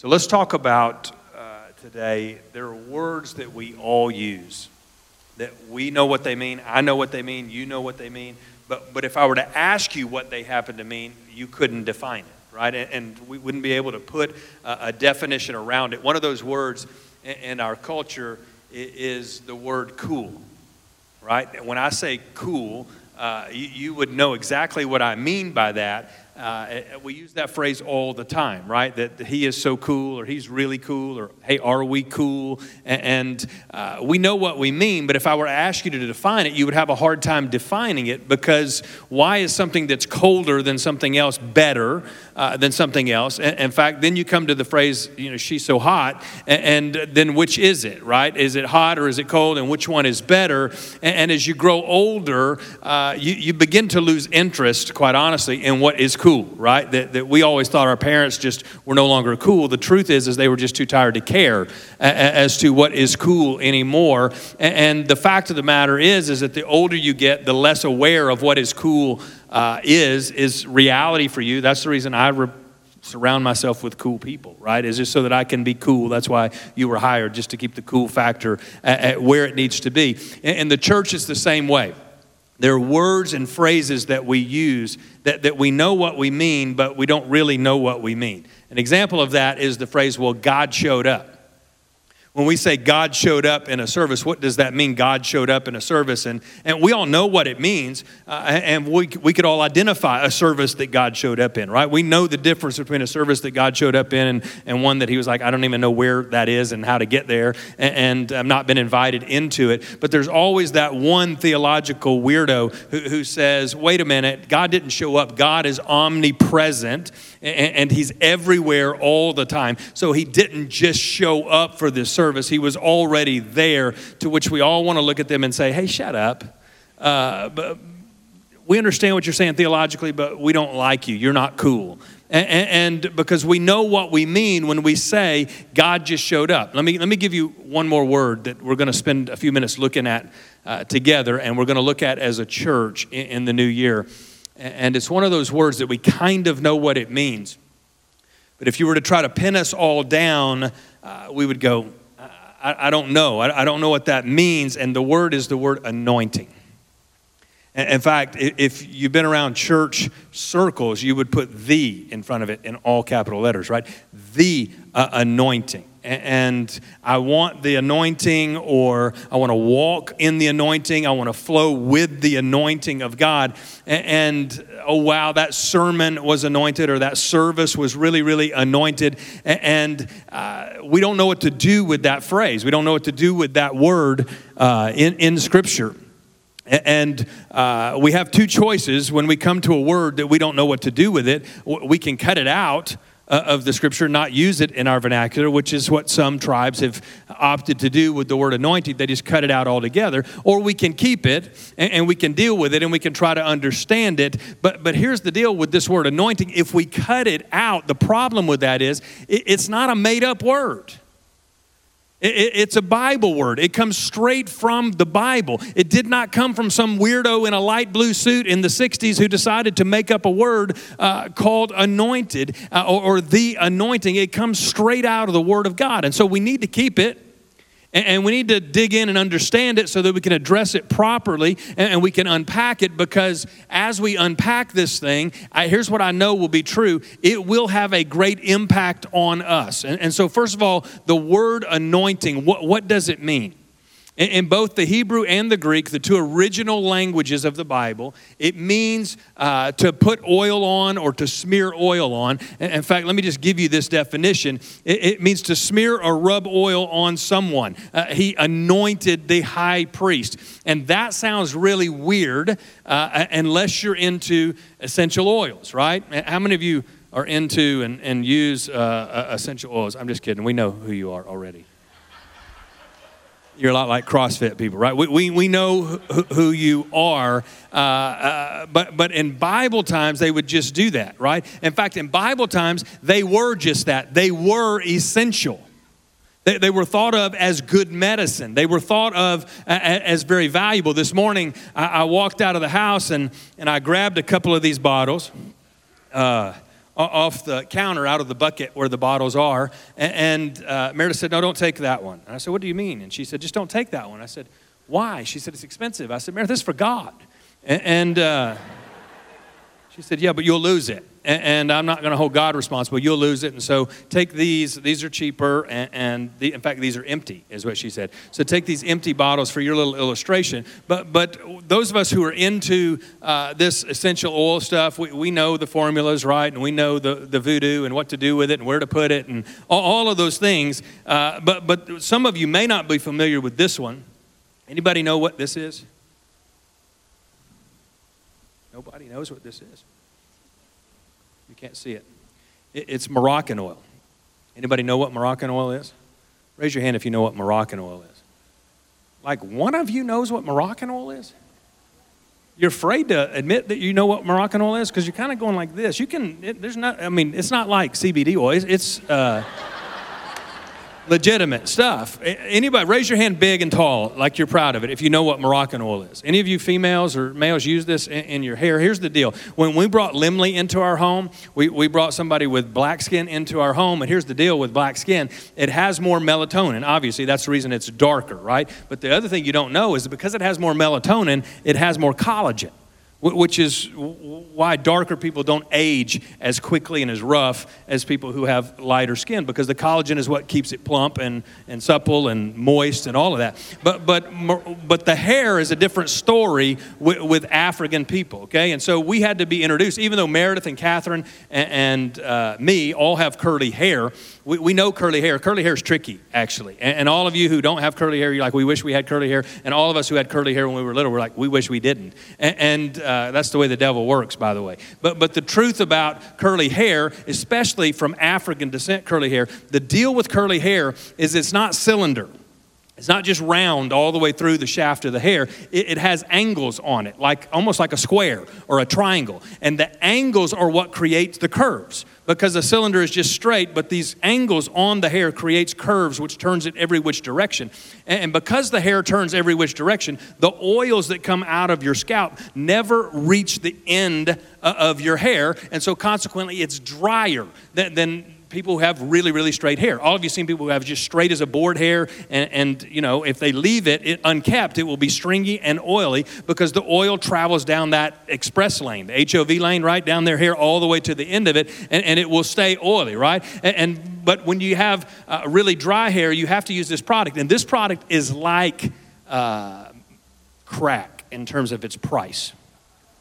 So let's talk about uh, today. There are words that we all use that we know what they mean. I know what they mean. You know what they mean. But, but if I were to ask you what they happen to mean, you couldn't define it, right? And, and we wouldn't be able to put a, a, definition around it. One of those words in, in our culture is the word cool, right? When I say cool, uh, you, you would know exactly what I mean by that. Uh, we use that phrase all the time, right? That, he is so cool, or he's really cool, or hey, are we cool? And, uh, we know what we mean, but if I were to ask you to define it, you would have a hard time defining it because why is something that's colder than something else better uh, than something else? In fact, then you come to the phrase, you know, she's so hot, and, then which is it, right? Is it hot or is it cold, and which one is better? And, and as you grow older, uh, you, you begin to lose interest, quite honestly, in what is cool cool, right? That, that we always thought our parents just were no longer cool. The truth is, is they were just too tired to care as to what is cool anymore. And the fact of the matter is, is that the older you get, the less aware of what is cool uh, is is reality for you. That's the reason I. Re- surround myself with cool people, right? Is just so that I can be cool. That's why you were hired, just to keep the cool factor at, at where it needs to be. And, and the church is the same way. There are words and phrases that we use that, that we know what we mean, but we don't really know what we mean. An example of that is the phrase, well, God showed up. When we say God showed up in a service, what does that mean? God showed up in a service. And, and we all know what it means. Uh, and we, we could all identify a service that God showed up in, right? We know the difference between a service that God showed up in and, and one that He was like, I don't even know where that is and how to get there. And, and I've not been invited into it. But there's always that one theological weirdo who, who says, wait a minute, God didn't show up. God is omnipresent and, and He's everywhere all the time. So He didn't just show up for this service, he was already there, to which we all want to look at them and say, hey, shut up. Uh, but we understand what you're saying theologically, but we don't like you. You're not cool. And, and, because we know what we mean when we say God just showed up. Let me, let me give you one more word that we're going to spend a few minutes looking at uh, together, and we're going to look at as a church in, in the new year. And it's one of those words that we kind of know what it means. But if you were to try to pin us all down, uh, we would go, I, I don't know. I, I don't know what that means. And the word is the word anointing. In fact, if you've been around church circles, you would put the in front of it in all capital letters, right? The uh, anointing and I want the anointing, or I want to walk in the anointing. I want to flow with the anointing of God. And oh, wow, that sermon was anointed, or that service was really, really anointed. And uh, we don't know what to do with that phrase. We don't know what to do with that word uh, in, in Scripture. And uh, we have two choices when we come to a word that we don't know what to do with it. We can cut it out uh, of the scripture, not use it in our vernacular, which is what some tribes have opted to do with the word anointing. They just cut it out altogether. Or we can keep it and, we can deal with it and we can try to understand it. But, but here's the deal with this word anointing if we cut it out, the problem with that is it, it's not a made up word. It's a Bible word. It comes straight from the Bible. It did not come from some weirdo in a light blue suit in the 60s who decided to make up a word uh, called anointed uh, or, or the anointing. It comes straight out of the Word of God. And so we need to keep it. And we need to dig in and understand it so that we can address it properly and we can unpack it because as we unpack this thing, here's what I know will be true it will have a great impact on us. And, so, first of all, the word anointing, what, what does it mean? In both the Hebrew and the Greek, the two original languages of the Bible, it means uh, to put oil on or to smear oil on. In fact, let me just give you this definition it, means to smear or rub oil on someone. Uh, he anointed the high priest. And that sounds really weird uh, unless you're into essential oils, right? How many of you are into and, and use uh, essential oils? I'm just kidding. We know who you are already. You're a lot like CrossFit people, right? We, we, we know who, who you are, uh, uh, but, but in Bible times, they would just do that, right? In fact, in Bible times, they were just that. They were essential. They, they were thought of as good medicine. They were thought of as very valuable. This morning, I, I walked out of the house and, and I grabbed a couple of these bottles. Off the counter out of the bucket where the bottles are. And uh, Meredith said, No, don't take that one. And I said, What do you mean? And she said, Just don't take that one. I said, Why? She said, It's expensive. I said, Meredith, this is for God. And uh, she said, Yeah, but you'll lose it and I'm not going to hold God responsible. You'll lose it. And so take these. These are cheaper, and, and the, in fact, these are empty, is what she said. So take these empty bottles for your little illustration. But but those of us who are into uh, this essential oil stuff, we, we know the formulas, right? And we know the, the voodoo and what to do with it and where to put it and all, all of those things. Uh, but but some of you may not be familiar with this one. Anybody know what this is? Nobody knows what this is. You can't see it. It's Moroccan oil. Anybody know what Moroccan oil is? Raise your hand if you know what Moroccan oil is. Like one of you knows what Moroccan oil is? You're afraid to admit that you know what Moroccan oil is because you're kind of going like this. You can, it, there's not, I mean, it's not like CBD oil. It's, it's uh, legitimate stuff. Anybody, raise your hand big and tall, like you're proud of it, if you know what Moroccan oil is. Any of you females or males use this in, in your hair? Here's the deal. When we brought Limley into our home, we, we brought somebody with black skin into our home, and here's the deal with black skin it has more melatonin. Obviously, that's the reason it's darker, right? But the other thing you don't know is because it has more melatonin, it has more collagen which is why darker people don't age as quickly and as rough as people who have lighter skin because the collagen is what keeps it plump and, and supple and moist and all of that. But but but the hair is a different story with, with african people okay? And so we had to be introduced even though meredith and catherine and, and uh, me all have curly hair we, we know curly hair. Curly hair is tricky, actually. And, and, all of you who don't have curly hair, you're like, we wish we had curly hair. And all of us who had curly hair when we were little, we're like, we wish we didn't. And, and uh, that's the way the devil works, by the way. But, but the truth about curly hair, especially from African descent curly hair, the deal with curly hair is it's not cylinder. It's not just round all the way through the shaft of the hair. It, it, has angles on it, like almost like a square or a triangle. And the angles are what creates the curves because the cylinder is just straight, but these angles on the hair creates curves which turns it every which direction. And because the hair turns every which direction, the oils that come out of your scalp never reach the end uh, of your hair, and so consequently it's drier than, than people who have really, really straight hair. All of you seen people who have just straight as a board hair, and, and you know, if they leave it, it unkept, it will be stringy and oily because the oil travels down that express lane, the HOV lane, right down their hair all the way to the end of it, and, and it will stay oily, right? And, and but when you have uh, really dry hair, you have to use this product, and this product is like uh, crack in terms of its price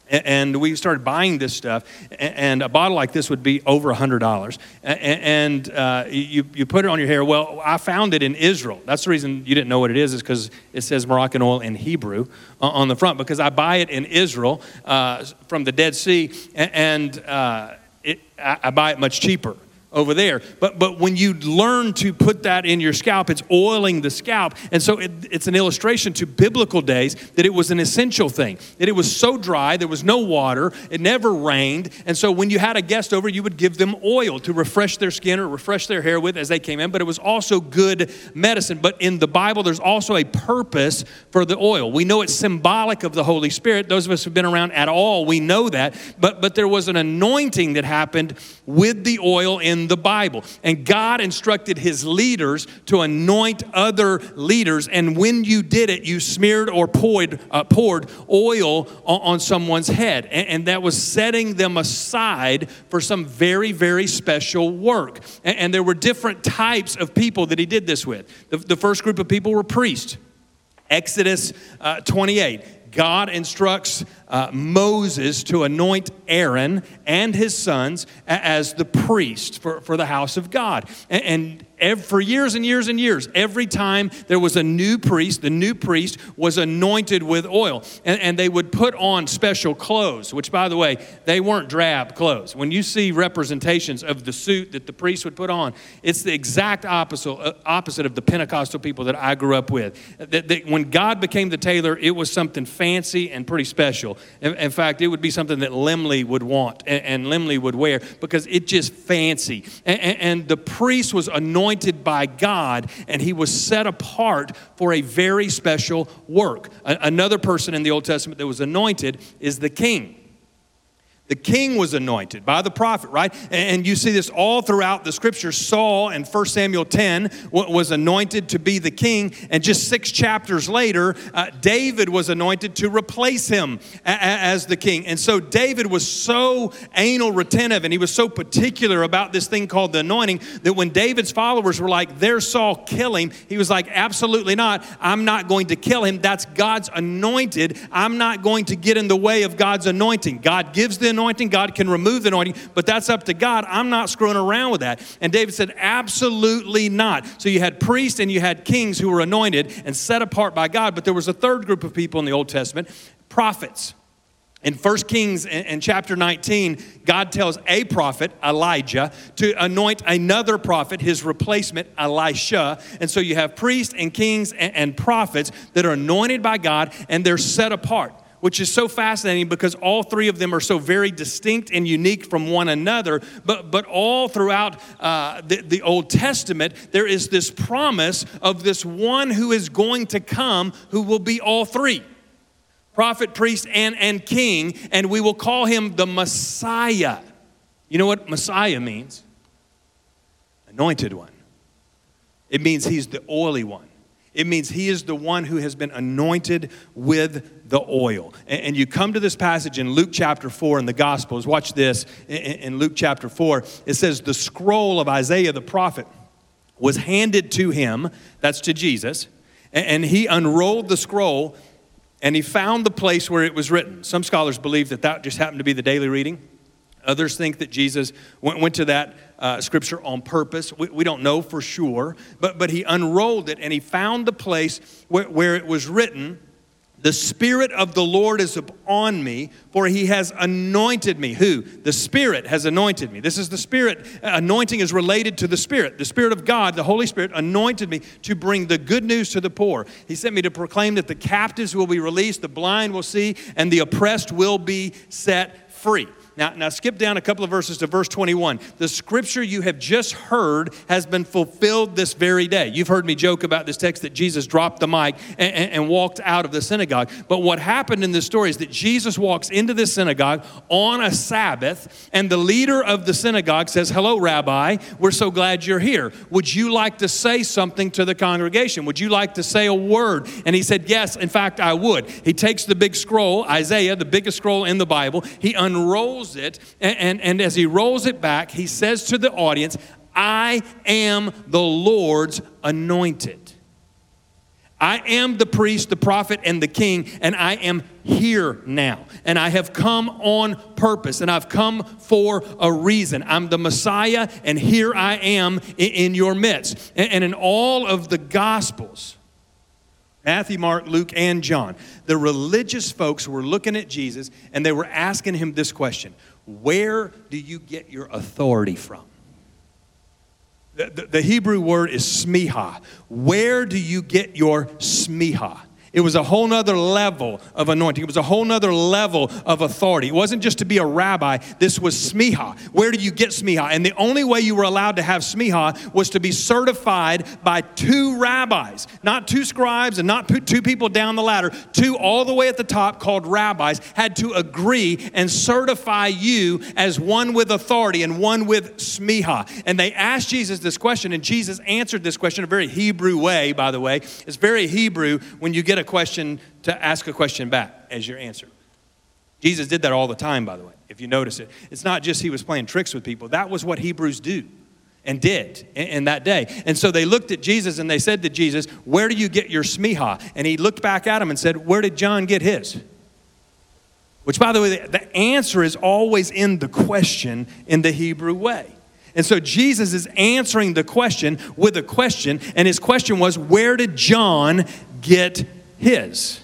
and we started buying this stuff and a bottle like this would be over $100 and uh, you, you put it on your hair. Well i found it in israel. That's the reason you didn't know what it is is because it says moroccan oil in hebrew on the front because i buy it in israel uh, from the dead sea and uh, it, I buy it much cheaper over there. But, but when you learn to put that in your scalp, it's oiling the scalp. And so it, it's an illustration to biblical days that it was an essential thing, that it was so dry, there was no water, it never rained. And so when you had a guest over, you would give them oil to refresh their skin or refresh their hair with as they came in. But it was also good medicine. But in the Bible, there's also a purpose for the oil. We know it's symbolic of the Holy Spirit. Those of us who've been around at all, we know that. But, but there was an anointing that happened with the oil in in the Bible. And God instructed his leaders to anoint other leaders. And when you did it, you smeared or poured, uh, poured oil on, on, someone's head. And, and, that was setting them aside for some very, very special work. And, and there were different types of people that he did this with. The, the first group of people were priests. Exodus uh, 28. God instructs uh, Moses to anoint Aaron and his sons as the priest for, for the house of God. And, and every, for years and years and years, every time there was a new priest, the new priest was anointed with oil. And, and they would put on special clothes, which, by the way, they weren't drab clothes. When you see representations of the suit that the priest would put on, it's the exact opposite, uh, opposite of the Pentecostal people that I grew up with. That, that when God became the tailor, it was something fancy and pretty special. In, in fact, it would be something that Limley would want and, and Limley would wear because it just fancy. And, and, and the priest was anointed by God and he was set apart for a very special work. A, another person in the Old Testament that was anointed is the king. The king was anointed by the prophet, right? And you see this all throughout the scripture. Saul in 1 Samuel 10 was anointed to be the king. And just six chapters later, uh, David was anointed to replace him as the king. And so David was so anal retentive and he was so particular about this thing called the anointing that when David's followers were like, there's Saul, kill him, he was like, absolutely not. I'm not going to kill him. That's God's anointed. I'm not going to get in the way of God's anointing. God gives the anointing, God can remove the anointing, but that's up to God. I'm not screwing around with that. And David said, Absolutely not. So you had priests and you had kings who were anointed and set apart by God, but there was a third group of people in the Old Testament prophets. In 1 Kings in chapter 19, God tells a prophet, Elijah, to anoint another prophet, his replacement, Elisha. And so you have priests and kings and prophets that are anointed by God and they're set apart which is so fascinating because all three of them are so very distinct and unique from one another. But, but all throughout uh, the, the Old Testament, there is this promise of this one who is going to come who will be all three prophet, priest, and, and king, and we will call him the Messiah. You know what Messiah means? Anointed one. It means he's the oily one. It means he is the one who has been anointed with the oil. And, you come to this passage in Luke chapter 4 in the Gospels. Watch this in Luke chapter 4. It says, The scroll of Isaiah the prophet was handed to him, that's to Jesus, and he unrolled the scroll and he found the place where it was written. Some scholars believe that that just happened to be the daily reading. Others think that Jesus went, went to that uh, scripture on purpose. We, we, don't know for sure, but, but he unrolled it and he found the place where, where it was written the Spirit of the Lord is upon me, for he has anointed me. Who? The Spirit has anointed me. This is the Spirit. Anointing is related to the Spirit. The Spirit of God, the Holy Spirit, anointed me to bring the good news to the poor. He sent me to proclaim that the captives will be released, the blind will see, and the oppressed will be set free. Now, now skip down a couple of verses to verse 21. The scripture you have just heard has been fulfilled this very day. You've heard me joke about this text that Jesus dropped the mic and, and, and walked out of the synagogue. But what happened in this story is that Jesus walks into the synagogue on a Sabbath, and the leader of the synagogue says, Hello, Rabbi, we're so glad you're here. Would you like to say something to the congregation? Would you like to say a word? And he said, Yes, in fact, I would. He takes the big scroll, Isaiah, the biggest scroll in the Bible, he unrolls rolls it, and, and, and as he rolls it back, he says to the audience, I am the Lord's anointed. I am the priest, the prophet, and the king, and I am here now. And I have come on purpose, and I've come for a reason. I'm the Messiah, and here I am in, your midst. And in all of the Gospels, Matthew, Mark, Luke, and John. The religious folks were looking at Jesus and they were asking him this question Where do you get your authority from? The, the, the Hebrew word is smicha. Where do you get your smicha? It was a whole nother level of anointing. It was a whole nother level of authority. It wasn't just to be a rabbi. This was smicha. Where do you get smicha? And the only way you were allowed to have smicha was to be certified by two rabbis, not two scribes and not two people down the ladder. Two all the way at the top called rabbis had to agree and certify you as one with authority and one with smicha. And they asked Jesus this question, and Jesus answered this question in a very Hebrew way, by the way. It's very Hebrew when you get a question to ask a question back as your answer. Jesus did that all the time, by the way, if you notice it. It's not just he was playing tricks with people, that was what Hebrews do and did in, that day. And so they looked at Jesus and they said to Jesus, Where do you get your smicha? And he looked back at him and said, Where did John get his? Which, by the way, the answer is always in the question in the Hebrew way. And so Jesus is answering the question with a question, and his question was, Where did John get his.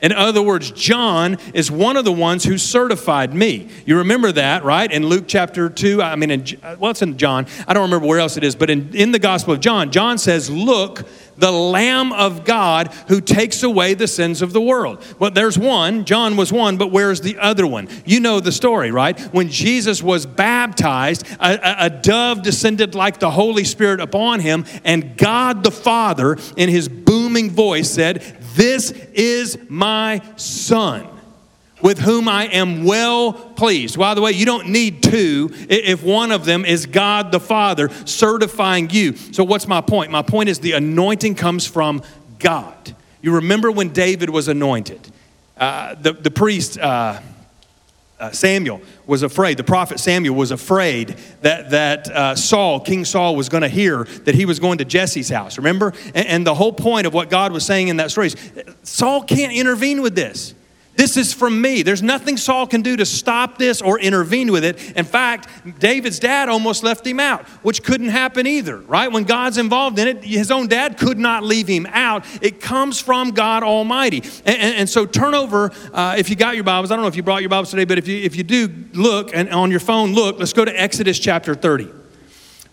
In other words, John is one of the ones who certified me. You remember that, right? In Luke chapter 2, I mean, in, uh, well, it's in John. I don't remember where else it is, but in, in the Gospel of John, John says, Look, the Lamb of God who takes away the sins of the world. Well, there's one, John was one, but where's the other one? You know the story, right? When Jesus was baptized, a, a dove descended like the Holy Spirit upon him, and God the Father, in his booming voice, said, This is my Son with whom I am well pleased. By the way, you don't need two if one of them is God the Father certifying you. So, what's my point? My point is the anointing comes from God. You remember when David was anointed? Uh, the, the priest, uh, uh, Samuel, was afraid. The prophet Samuel was afraid that, that uh, Saul, King Saul, was going to hear that he was going to Jesse's house. Remember? And, and the whole point of what God was saying in that story is Saul can't intervene with this. This is from me. There's nothing Saul can do to stop this or intervene with it. In fact, David's dad almost left him out, which couldn't happen either, right? When God's involved in it, his own dad could not leave him out. It comes from God Almighty. And, and, and so turn over, uh, if you got your Bibles, I don't know if you brought your Bibles today, but if you, if you do, look, and on your phone, look, let's go to Exodus chapter 30.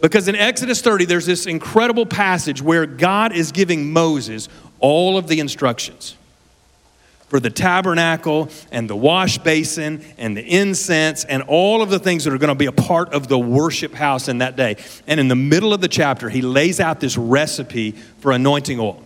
Because in Exodus 30, there's this incredible passage where God is giving Moses all of the instructions for the tabernacle and the wash basin and the incense and all of the things that are going to be a part of the worship house in that day. And in the middle of the chapter, he lays out this recipe for anointing oil.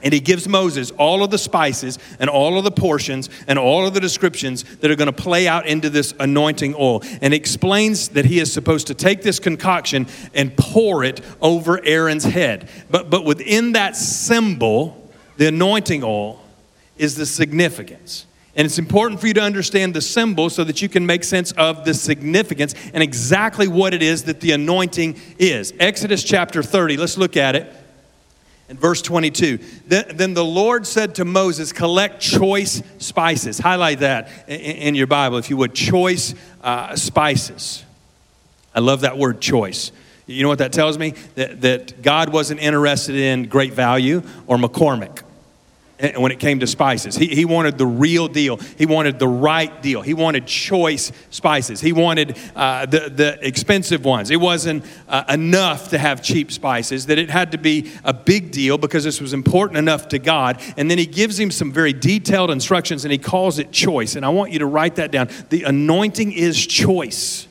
And he gives Moses all of the spices and all of the portions and all of the descriptions that are going to play out into this anointing oil. And explains that he is supposed to take this concoction and pour it over Aaron's head. But, but within that symbol, the anointing oil, is the significance. And it's important for you to understand the symbol so that you can make sense of the significance and exactly what it is that the anointing is. Exodus chapter 30, let's look at it. In verse 22, then the Lord said to Moses, Collect choice spices. Highlight that in your Bible, if you would. Choice uh, spices. I love that word choice. You know what that tells me? That, that God wasn't interested in great value or McCormick when it came to spices. He, he wanted the real deal. He wanted the right deal. He wanted choice spices. He wanted uh, the, the expensive ones. It wasn't uh, enough to have cheap spices, that it had to be a big deal because this was important enough to God. And then he gives him some very detailed instructions and he calls it choice. And I want you to write that down. The anointing is choice.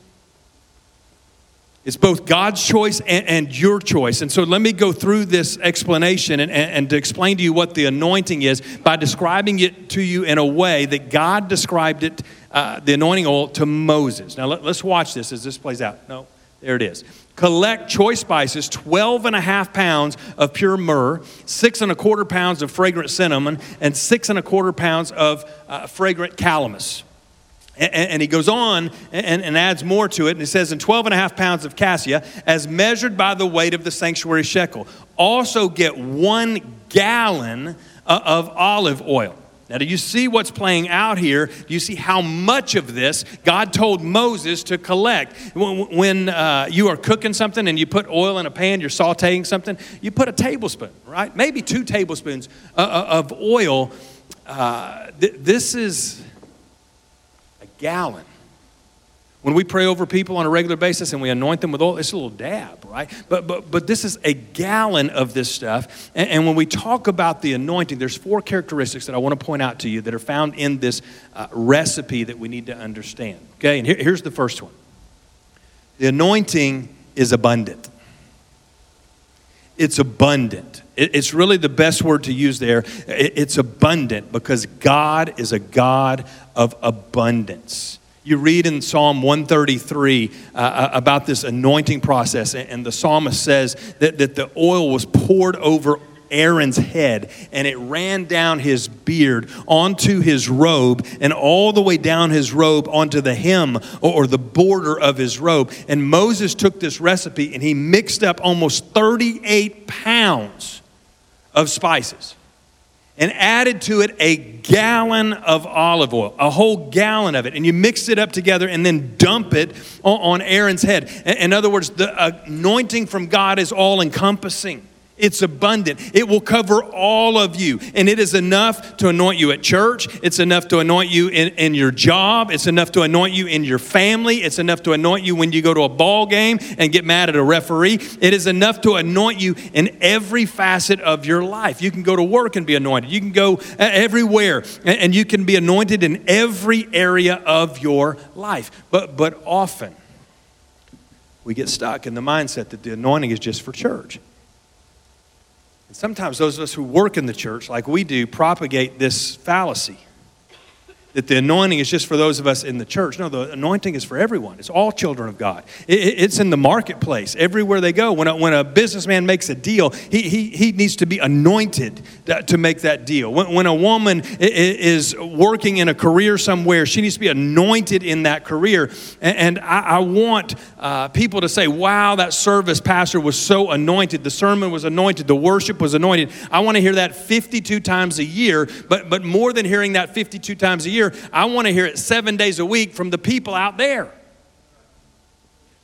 It's both God's choice and, and, your choice. And so let me go through this explanation and, and, and, to explain to you what the anointing is by describing it to you in a way that God described it, uh, the anointing oil, to Moses. Now let, let's watch this as this plays out. No, there it is. Collect choice spices, 12 and a half pounds of pure myrrh, six and a quarter pounds of fragrant cinnamon, and six and a quarter pounds of uh, fragrant calamus. And, he goes on and, and, adds more to it. And he says, in 12 and a half pounds of cassia, as measured by the weight of the sanctuary shekel. Also get one gallon of olive oil. Now, do you see what's playing out here? Do you see how much of this God told Moses to collect? When uh, you are cooking something and you put oil in a pan, you're sauteing something, you put a tablespoon, right? Maybe two tablespoons uh, uh, of oil. Uh, th- this is gallon. When we pray over people on a regular basis and we anoint them with oil, it's a little dab, right? But, but, but this is a gallon of this stuff. And, and when we talk about the anointing, there's four characteristics that I want to point out to you that are found in this uh, recipe that we need to understand. Okay, and here, here's the first one the anointing is abundant. It's abundant. It's really the best word to use there. It's abundant because God is a God of abundance. You read in Psalm 133 uh, uh, about this anointing process, and the psalmist says that, that the oil was poured over Aaron's head, and it ran down his beard onto his robe, and all the way down his robe onto the hem or the border of his robe. And Moses took this recipe and he mixed up almost 38 pounds of spices and added to it a gallon of olive oil, a whole gallon of it, and you mix it up together and then dump it on Aaron's head. In other words, the uh, anointing from God is all encompassing. It's abundant. It will cover all of you. And it is enough to anoint you at church. It's enough to anoint you in, in your job. It's enough to anoint you in your family. It's enough to anoint you when you go to a ball game and get mad at a referee. It is enough to anoint you in every facet of your life. You can go to work and be anointed. You can go uh, everywhere and you can be anointed in every area of your life. But, but often, we get stuck in the mindset that the anointing is just for church. And sometimes those of us who work in the church, like we do, propagate this fallacy that the anointing is just for those of us in the church. No, the anointing is for everyone. It's all children of God. It, it, it's in the marketplace, everywhere they go. When a, when a businessman makes a deal, he, he, he needs to be anointed to make that deal. When, when a woman is working in a career somewhere, she needs to be anointed in that career. And, and I, I, want uh, people to say, wow, that service pastor was so anointed. The sermon was anointed. The worship was anointed. I want to hear that 52 times a year, but, but more than hearing that 52 times a year. I want to hear it seven days a week from the people out there.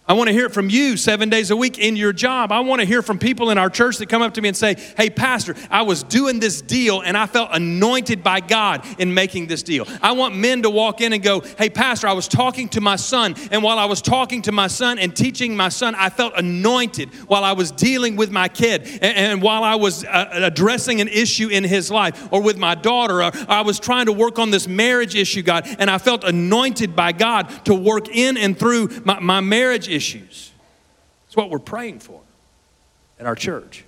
I want to hear it from you seven days a week in your job. I want to hear from people in our church that come up to me and say, Hey, Pastor, I was doing this deal and I felt anointed by God in making this deal. I want men to walk in and go, Hey, Pastor, I was talking to my son, and while I was talking to my son and teaching my son, I felt anointed while I was dealing with my kid and, and while I was uh, addressing an issue in his life or with my daughter. Or I was trying to work on this marriage issue, God, and I felt anointed by God to work in and through my, my marriage issues. It's what we're praying for at our church.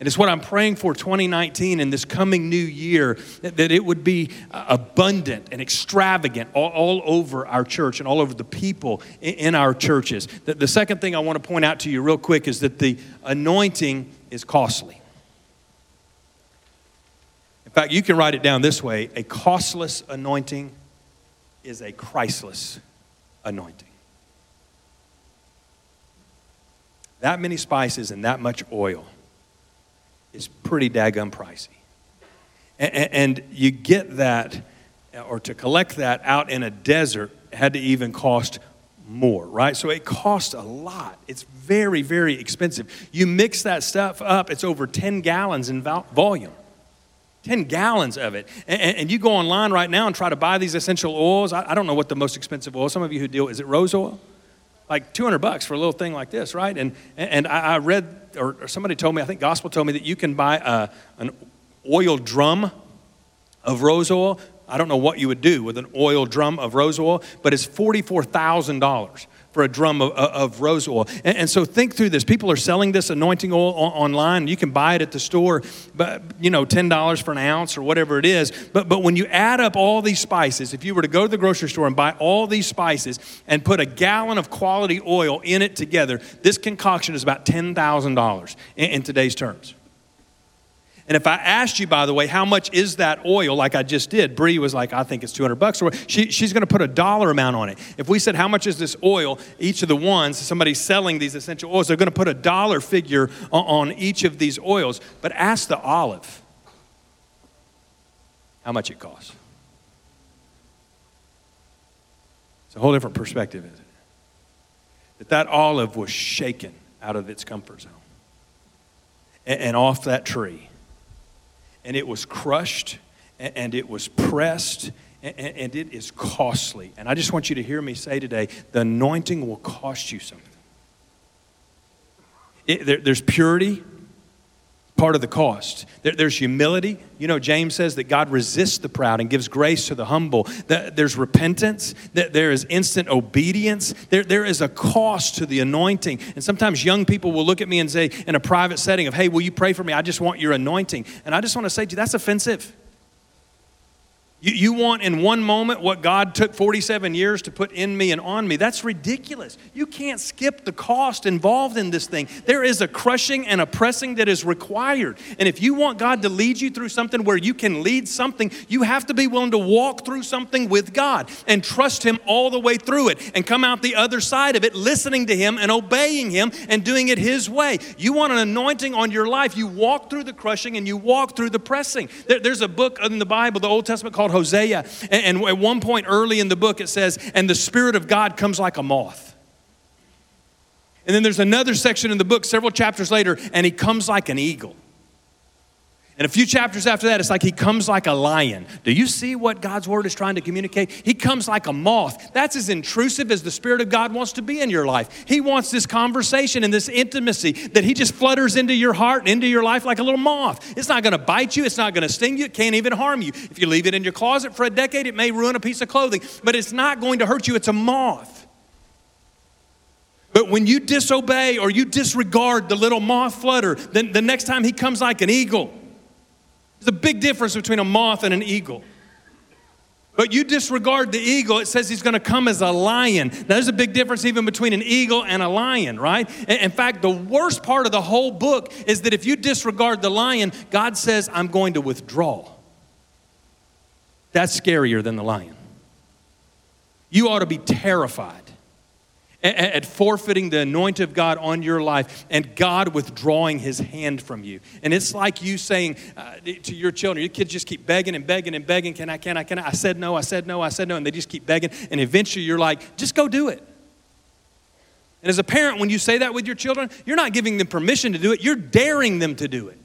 And it's what I'm praying for 2019 and this coming new year that, that it would be uh, abundant and extravagant all, all, over our church and all over the people in, in our churches. The, the second thing I want to point out to you, real quick, is that the anointing is costly. In fact, you can write it down this way a costless anointing is a Christless anointing. That many spices and that much oil is pretty daggum pricey. And, and, you get that, or to collect that out in a desert had to even cost more, right? So it costs a lot. It's very, very expensive. You mix that stuff up, it's over 10 gallons in volume. 10 gallons of it. And, and, you go online right now and try to buy these essential oils. I, I don't know what the most expensive oil, some of you who deal, is it rose oil? Like 200 bucks for a little thing like this, right? And, and I read, or somebody told me, I think Gospel told me that you can buy a, an oil drum of rose oil. I don't know what you would do with an oil drum of rose oil, but it's $44,000 for a drum of, of rose oil. And, and, so think through this. People are selling this anointing oil online. You can buy it at the store, but you know, ten dollars for an ounce or whatever it is. But but when you add up all these spices, if you were to go to the grocery store and buy all these spices and put a gallon of quality oil in it together, this concoction is about ten thousand dollars in today's terms. And if I asked you, by the way, how much is that oil, like I just did, Bree was like, I think it's 200 bucks. She, she's going to put a dollar amount on it. If we said, how much is this oil, each of the ones, somebody's selling these essential oils, they're going to put a dollar figure on, on each of these oils. But ask the olive how much it costs. It's a whole different perspective, isn't it? That that olive was shaken out of its comfort zone and, and off that tree and it was crushed and it was pressed and it is costly. And I just want you to hear me say today the anointing will cost you something. It, there, there's purity, part of the cost. There, there's humility. You know, James says that God resists the proud and gives grace to the humble. That there's repentance. That there is instant obedience. There, there is a cost to the anointing. And sometimes young people will look at me and say, in a private setting, of, hey, will you pray for me? I just want your anointing. And I just want to say to you, that's offensive. You, you want in one moment what God took 47 years to put in me and on me. That's ridiculous. You can't skip the cost involved in this thing. There is a crushing and a pressing that is required. And if you want God to lead you through something where you can lead something, you have to be willing to walk through something with God and trust Him all the way through it and come out the other side of it listening to Him and obeying Him and doing it His way. You want an anointing on your life, you walk through the crushing and you walk through the pressing. There, there's a book in the Bible, the Old Testament called Hosea. And, and at one point early in the book, it says, And the Spirit of God comes like a moth. And then there's another section in the book, several chapters later, and he comes like an eagle. And a few chapters after that, it's like he comes like a lion. Do you see what God's word is trying to communicate? He comes like a moth. That's as intrusive as the Spirit of God wants to be in your life. He wants this conversation and this intimacy that he just flutters into your heart and into your life like a little moth. It's not going to bite you, it's not going to sting you, it can't even harm you. If you leave it in your closet for a decade, it may ruin a piece of clothing, but it's not going to hurt you. It's a moth. But when you disobey or you disregard the little moth flutter, then the next time he comes like an eagle. There's a big difference between a moth and an eagle. But you disregard the eagle, it says he's going to come as a lion. Now, there's a big difference even between an eagle and a lion, right? In fact, the worst part of the whole book is that if you disregard the lion, God says, I'm going to withdraw. That's scarier than the lion. You ought to be terrified at forfeiting the anointing of God on your life and God withdrawing his hand from you. And it's like you saying uh, to your children, your kids just keep begging and begging and begging, can I, can I, can I? I said no, I said no, I said no, and they just keep begging. And eventually you're like, just go do it. And as a parent, when you say that with your children, you're not giving them permission to do it, you're daring them to do it.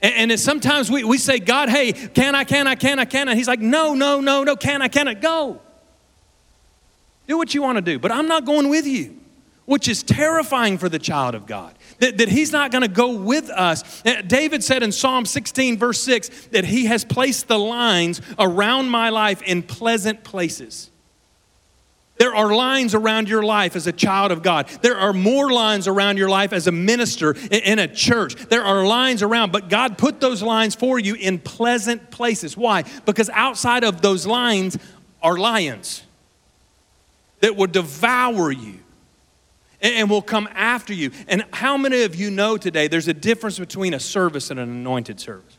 And, and sometimes we, we say, God, hey, can I, can I, can I, can I? He's like, no, no, no, no, can I, can I? Go. Do what you want to do, but I'm not going with you, which is terrifying for the child of God. That, that he's not going to go with us. Uh, David said in Psalm 16, verse 6, that he has placed the lines around my life in pleasant places. There are lines around your life as a child of God. There are more lines around your life as a minister in a church. There are lines around, but God put those lines for you in pleasant places. Why? Because outside of those lines are lions that will devour you and will come after you. And how many of you know today there's a difference between a service and an anointed service?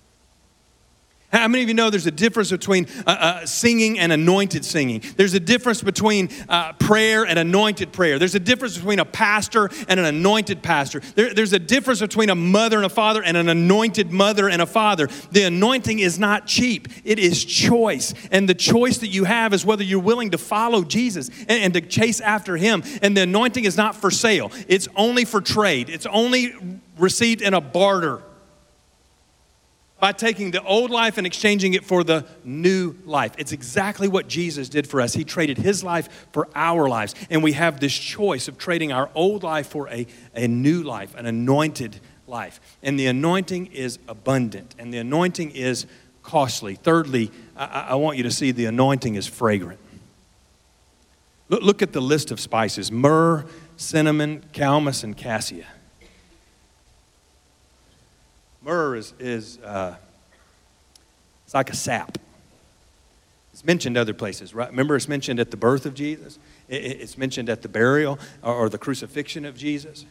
How many of you know there's a difference between uh, uh, singing and anointed singing? There's a difference between uh, prayer and anointed prayer. There's a difference between a pastor and an anointed pastor. There, there's a difference between a mother and a father and an anointed mother and a father. The anointing is not cheap, it is choice. And the choice that you have is whether you're willing to follow Jesus and, and to chase after him. And the anointing is not for sale, it's only for trade, it's only received in a barter by taking the old life and exchanging it for the new life. It's exactly what Jesus did for us. He traded his life for our lives. And we have this choice of trading our old life for a, a new life, an anointed life. And the anointing is abundant, and the anointing is costly. Thirdly, I, I want you to see the anointing is fragrant. Look, look at the list of spices myrrh, cinnamon, calamus, and cassia. Myrrh is, is uh, it's like a sap. It's mentioned other places, right? Remember, it's mentioned at the birth of Jesus. It's mentioned at the burial or the crucifixion of Jesus.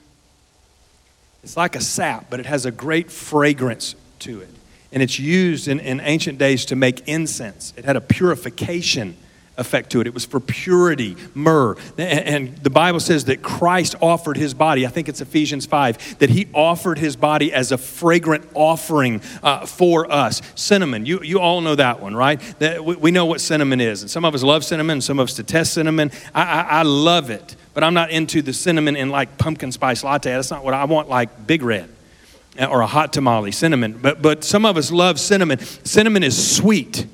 It's like a sap, but it has a great fragrance to it. And it's used in, in ancient days to make incense. It had a purification effect to it. It was for purity, myrrh. And the Bible says that Christ offered his body, I think it's Ephesians 5, that he offered his body as a fragrant offering uh, for us. Cinnamon, you, you all know that one, right? That we, we, know what cinnamon is. And some of us love cinnamon, some of us detest cinnamon. I, I, I love it, but I'm not into the cinnamon in like pumpkin spice latte. That's not what I want, like Big Red or a hot tamale, cinnamon. But, but some of us love cinnamon. Cinnamon is sweet.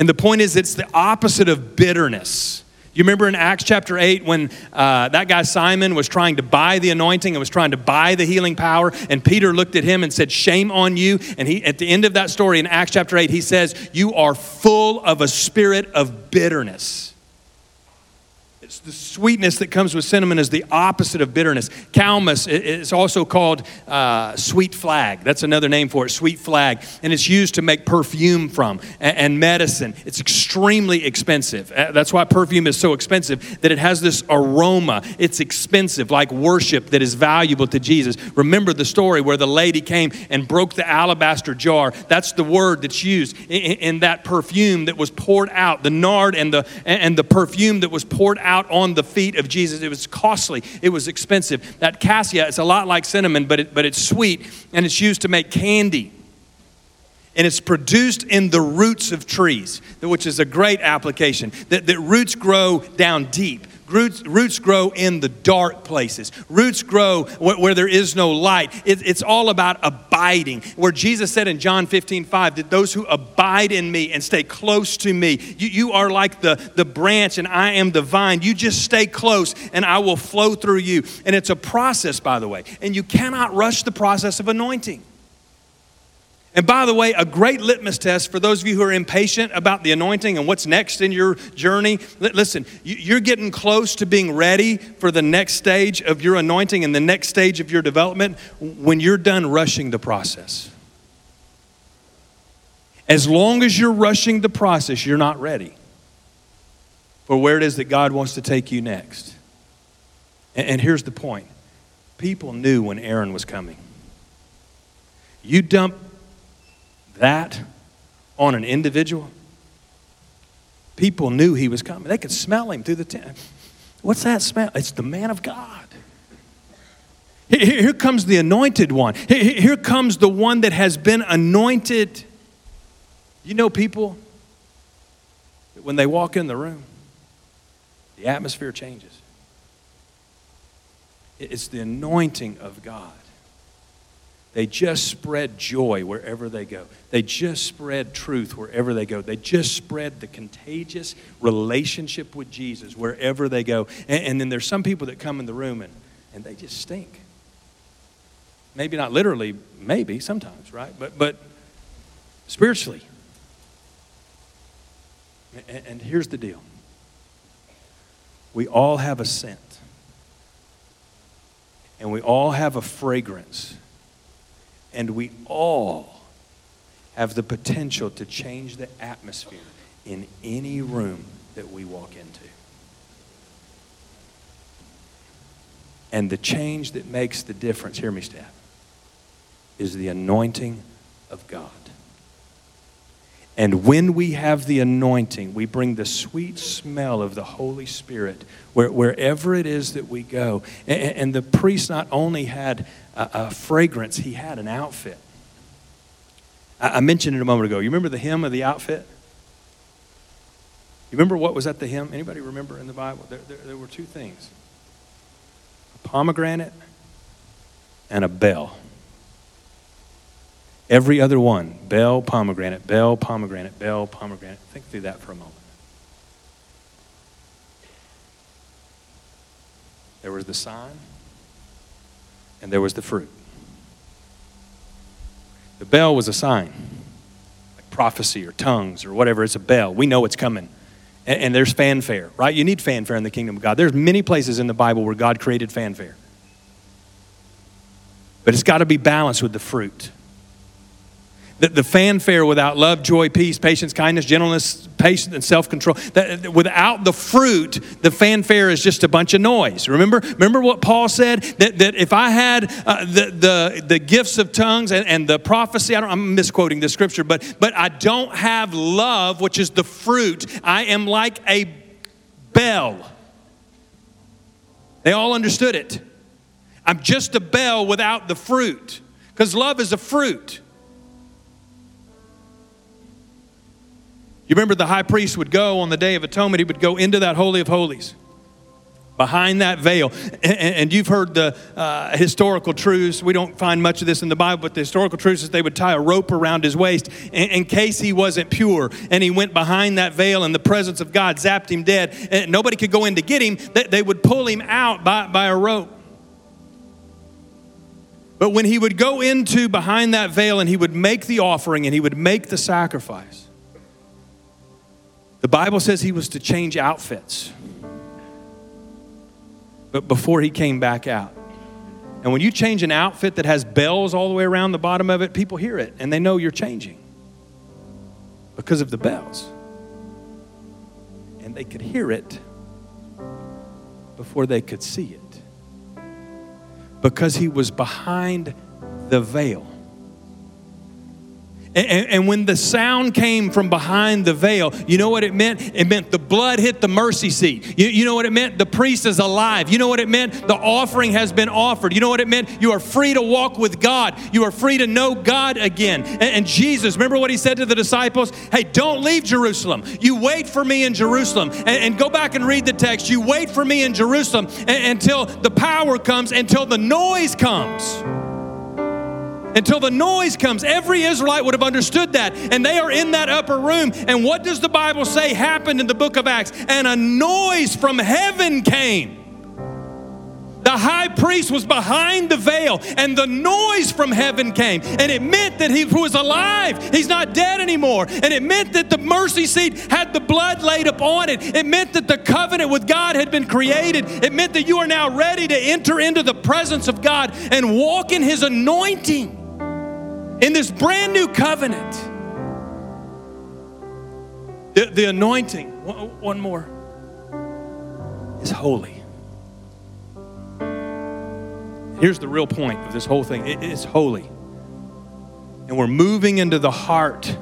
And the point is, it's the opposite of bitterness. You remember in Acts chapter 8 when uh, that guy Simon was trying to buy the anointing and was trying to buy the healing power, and Peter looked at him and said, Shame on you. And he, at the end of that story in Acts chapter 8, he says, You are full of a spirit of bitterness. The sweetness that comes with cinnamon is the opposite of bitterness. Calamus is also called uh, sweet flag. That's another name for it, sweet flag. And it's used to make perfume from and, medicine. It's extremely expensive. Uh, that's why perfume is so expensive, that it has this aroma. It's expensive, like worship that is valuable to Jesus. Remember the story where the lady came and broke the alabaster jar. That's the word that's used in, in that perfume that was poured out, the nard and the, and the perfume that was poured out on the feet of Jesus. It was costly, it was expensive. That cassia, it's a lot like cinnamon, but, it, but it's sweet and it's used to make candy. And it's produced in the roots of trees, which is a great application. That, that roots grow down deep. Roots, roots grow in the dark places. Roots grow where, where there is no light. It, it's all about abiding. Where Jesus said in John 15, 5, that those who abide in me and stay close to me, you, you are like the, the branch and I am the vine. You just stay close and I will flow through you. And it's a process, by the way. And you cannot rush the process of anointing. And by the way, a great litmus test for those of you who are impatient about the anointing and what's next in your journey. Listen, you're getting close to being ready for the next stage of your anointing and the next stage of your development when you're done rushing the process. As long as you're rushing the process, you're not ready for where it is that God wants to take you next. And, here's the point people knew when Aaron was coming. You dump that on an individual, people knew he was coming. They could smell him through the tent. What's that smell? It's the man of God. Here comes the anointed one. Here comes the one that has been anointed. You know, people, when they walk in the room, the atmosphere changes. It's the anointing of God. They just spread joy wherever they go. They just spread truth wherever they go. They just spread the contagious relationship with Jesus wherever they go. And, and then there's some people that come in the room and, and they just stink. Maybe not literally, maybe sometimes, right? But, but spiritually. And, and here's the deal we all have a scent, and we all have a fragrance and we all have the potential to change the atmosphere in any room that we walk into. And the change that makes the difference, hear me, staff, is the anointing of God. And when we have the anointing, we bring the sweet smell of the Holy Spirit where, wherever it is that we go. And, and the priest not only had a, a, fragrance, he had an outfit. I, I mentioned it a moment ago. You remember the hymn of the outfit? You remember what was at the hymn? Anybody remember in the Bible? There, there, there were two things a pomegranate and a bell. Every other one bell, pomegranate, bell, pomegranate, bell, pomegranate. Think through that for a moment. There was the sign, and there was the fruit. The bell was a sign, like prophecy or tongues or whatever. It's a bell. We know it's coming. And, and there's fanfare, right? You need fanfare in the kingdom of God. There's many places in the Bible where God created fanfare. But it's got to be balanced with the fruit. The, the fanfare without love, joy, peace, patience, kindness, gentleness, patience, and self control. Without the fruit, the fanfare is just a bunch of noise. Remember, remember what Paul said? That, that if I had uh, the, the, the gifts of tongues and, and the prophecy, I I'm misquoting the scripture, but, but I don't have love, which is the fruit, I am like a bell. They all understood it. I'm just a bell without the fruit, because love is a fruit. You remember the high priest would go on the Day of Atonement, he would go into that Holy of Holies behind that veil. And, you've heard the uh, historical truths. We don't find much of this in the Bible, but the historical truths is they would tie a rope around his waist in, in, case he wasn't pure. And he went behind that veil, and the presence of God zapped him dead. And nobody could go in to get him. They would pull him out by, by a rope. But when he would go into behind that veil and he would make the offering and he would make the sacrifice, the Bible says he was to change outfits. But before he came back out. And when you change an outfit that has bells all the way around the bottom of it, people hear it and they know you're changing because of the bells. And they could hear it before they could see it because he was behind the veil. And, and, when the sound came from behind the veil, you know what it meant? It meant the blood hit the mercy seat. You, you know what it meant? The priest is alive. You know what it meant? The offering has been offered. You know what it meant? You are free to walk with God. You are free to know God again. And, and Jesus, remember what he said to the disciples? Hey, don't leave Jerusalem. You wait for me in Jerusalem. And, and go back and read the text. You wait for me in Jerusalem until the power comes, until the noise comes until the noise comes. Every Israelite would have understood that. And they are in that upper room. And what does the Bible say happened in the book of Acts? And a noise from heaven came. The high priest was behind the veil, and the noise from heaven came. And it meant that he was alive. He's not dead anymore. And it meant that the mercy seat had the blood laid upon it. It meant that the covenant with God had been created. It meant that you are now ready to enter into the presence of God and walk in his anointing in this brand new covenant. The, the anointing, one more, is holy. Here's the real point of this whole thing it is holy. And we're moving into the heart of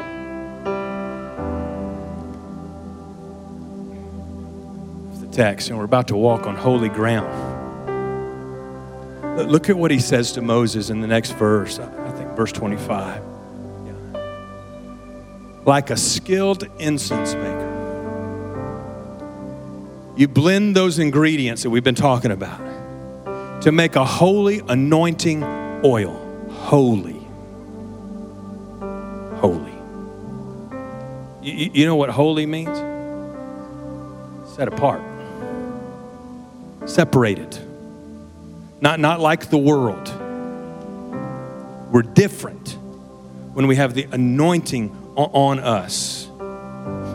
the text, and we're about to walk on holy ground. Look at what he says to Moses in the next verse, verse 25. Yeah. Like a skilled incense maker, you blend those ingredients that we've been talking about to make a holy anointing oil. Holy. Holy. You, you know what holy means? Set apart, separated, not, not like the world. We're different when we have the anointing on us.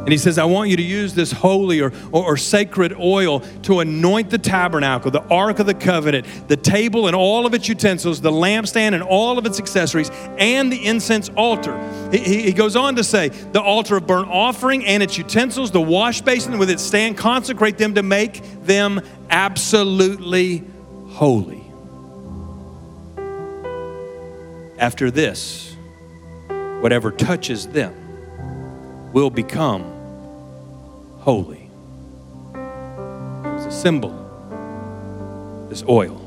And he says, I want you to use this holy or, or, or, sacred oil to anoint the tabernacle, the Ark of the Covenant, the table and all of its utensils, the lampstand and all of its accessories, and the incense altar. He, he goes on to say, the altar of burnt offering and its utensils, the wash basin with its stand, consecrate them to make them absolutely holy. After this, whatever touches them will become holy. It was a symbol, this oil.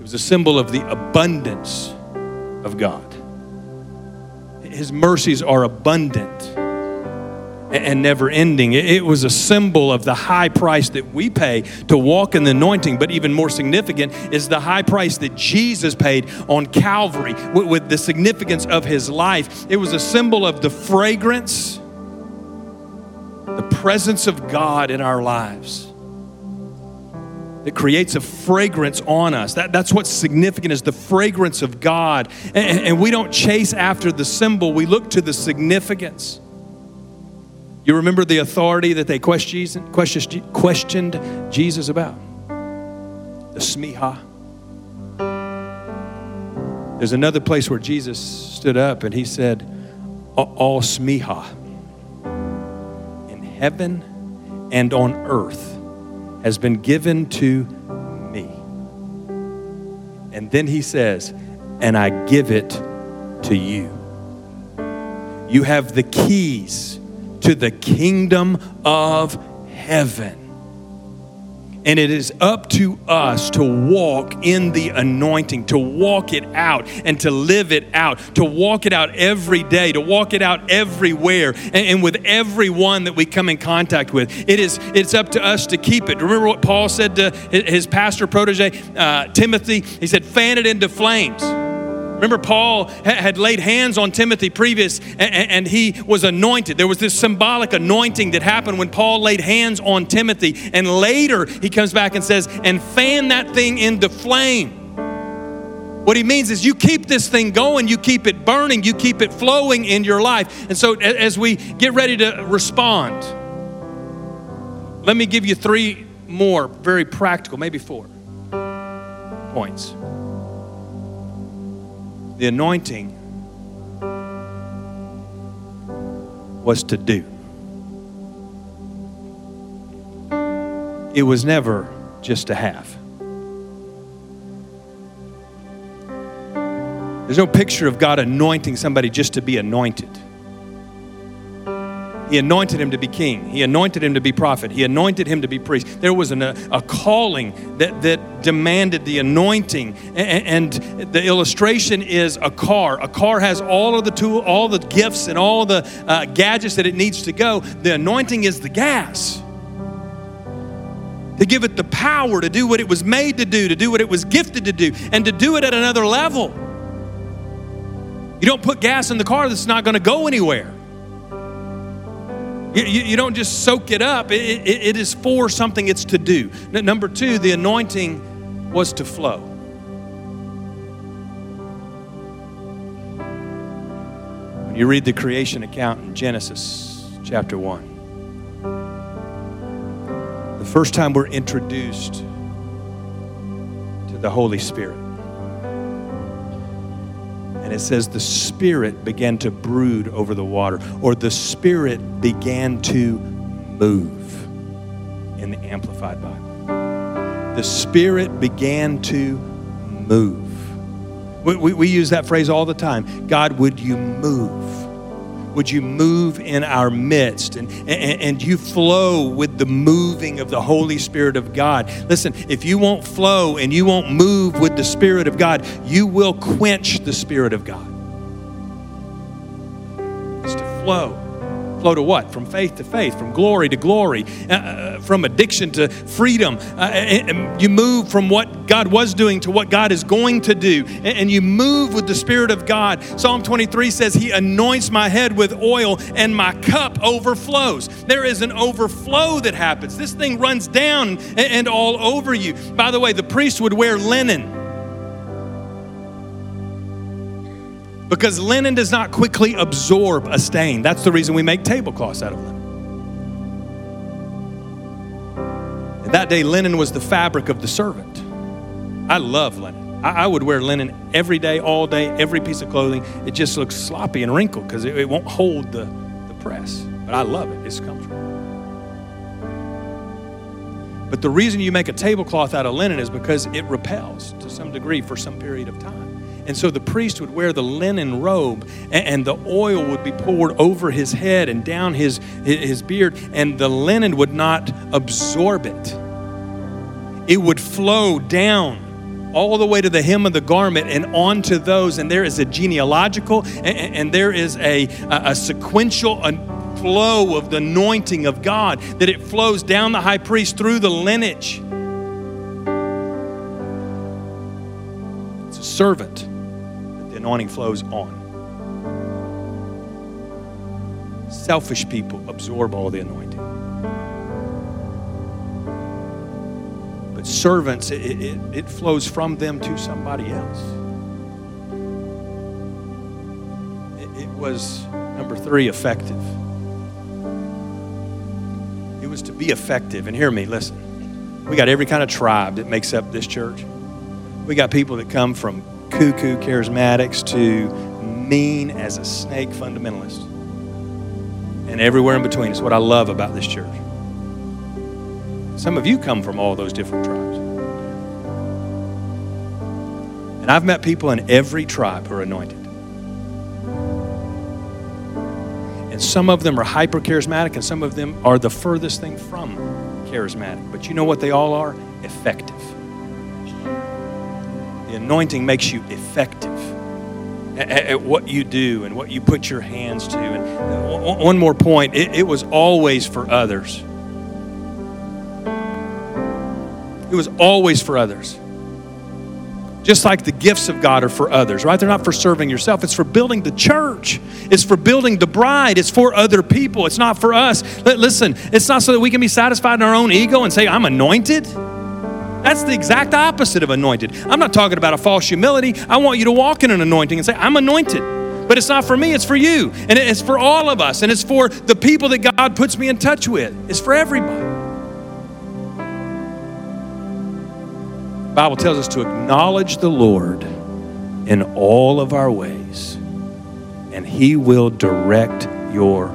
It was a symbol of the abundance of God. His mercies are abundant and never ending. It was a symbol of the high price that we pay to walk in the anointing, but even more significant is the high price that Jesus paid on Calvary with the significance of his life. It was a symbol of the fragrance, the presence of God in our lives. It creates a fragrance on us. That, that's what's significant is the fragrance of God. And, and we don't chase after the symbol, we look to the significance. You remember the authority that they questioned, Jesus about? The smicha. There's another place where Jesus stood up and he said, All smicha in heaven and on earth has been given to me. And then he says, And I give it to you. You have the keys to the kingdom of heaven. And it is up to us to walk in the anointing, to walk it out and to live it out, to walk it out every day, to walk it out everywhere and, and, with everyone that we come in contact with. It is it's up to us to keep it. Remember what Paul said to his pastor protege, uh, Timothy? He said, fan it into flames. Remember, Paul had laid hands on Timothy previous and he was anointed. There was this symbolic anointing that happened when Paul laid hands on Timothy. And later he comes back and says, and fan that thing into flame. What he means is you keep this thing going, you keep it burning, you keep it flowing in your life. And so as we get ready to respond, let me give you three more very practical, maybe four points the anointing was to do. It was never just to have. There's no picture of God anointing somebody just to be anointed. He anointed him to be king. He anointed him to be prophet. He anointed him to be priest. There was an, a, a calling that, that demanded the anointing. And, and, the illustration is a car. A car has all of the tool, all the gifts, and all the uh, gadgets that it needs to go. The anointing is the gas to give it the power to do what it was made to do, to do what it was gifted to do, and to do it at another level. You don't put gas in the car that's not going to go anywhere. You, you, you don't just soak it up, it, it, it is for something, it's to do. Number two, the anointing was to flow. When you read the creation account in Genesis chapter 1, the first time we're introduced to the Holy Spirit. And it says the Spirit began to brood over the water, or the Spirit began to move in the Amplified Bible. The Spirit began to move. We, we, we use that phrase all the time God, would you move? Would you move in our midst and, and, and, you flow with the moving of the Holy Spirit of God. Listen, if you won't flow and you won't move with the Spirit of God, you will quench the Spirit of God. It's to flow. Flow to what? From faith to faith, from glory to glory, uh, uh from addiction to freedom. Uh, you move from what God was doing to what God is going to do. And, you move with the Spirit of God. Psalm 23 says, He anoints my head with oil and my cup overflows. There is an overflow that happens. This thing runs down and all over you. By the way, the priest would wear linen. Because linen does not quickly absorb a stain. That's the reason we make tablecloths out of linen. And that day, linen was the fabric of the servant. I love linen. I, I would wear linen every day, all day, every piece of clothing. It just looks sloppy and wrinkled because it, it won't hold the, the press. But I love it, it's comfortable. But the reason you make a tablecloth out of linen is because it repels to some degree for some period of time. And so the priest would wear the linen robe, and, the oil would be poured over his head and down his, his beard, and the linen would not absorb it. It would flow down all the way to the hem of the garment and onto those. And there is a genealogical and, and there is a, a, a sequential flow of the anointing of God, that it flows down the high priest through the lineage. It's a servant anointing flows on. Selfish people absorb all the anointing. But servants, it, it, it flows from them to somebody else. It, it was, number three, effective. It was to be effective. And hear me, listen. We got every kind of tribe that makes up this church. We got people that come from cuckoo charismatics to mean as a snake fundamentalist. And everywhere in between is what I love about this church. Some of you come from all those different tribes. And I've met people in every tribe who are anointed. And some of them are hyper charismatic, and some of them are the furthest thing from charismatic. But you know what they all are? Effective anointing makes you effective at, at, what you do and what you put your hands to. And uh, one more point it, it was always for others. It was always for others. Just like the gifts of God are for others, right? They're not for serving yourself. It's for building the church. It's for building the bride. It's for other people. It's not for us. Listen, it's not so that we can be satisfied in our own ego and say, I'm anointed. That's the exact opposite of anointed. I'm not talking about a false humility. I want you to walk in an anointing and say, I'm anointed. But it's not for me, it's for you. And it's for all of us. And it's for the people that God puts me in touch with. It's for everybody. The Bible tells us to acknowledge the Lord in all of our ways, and He will direct your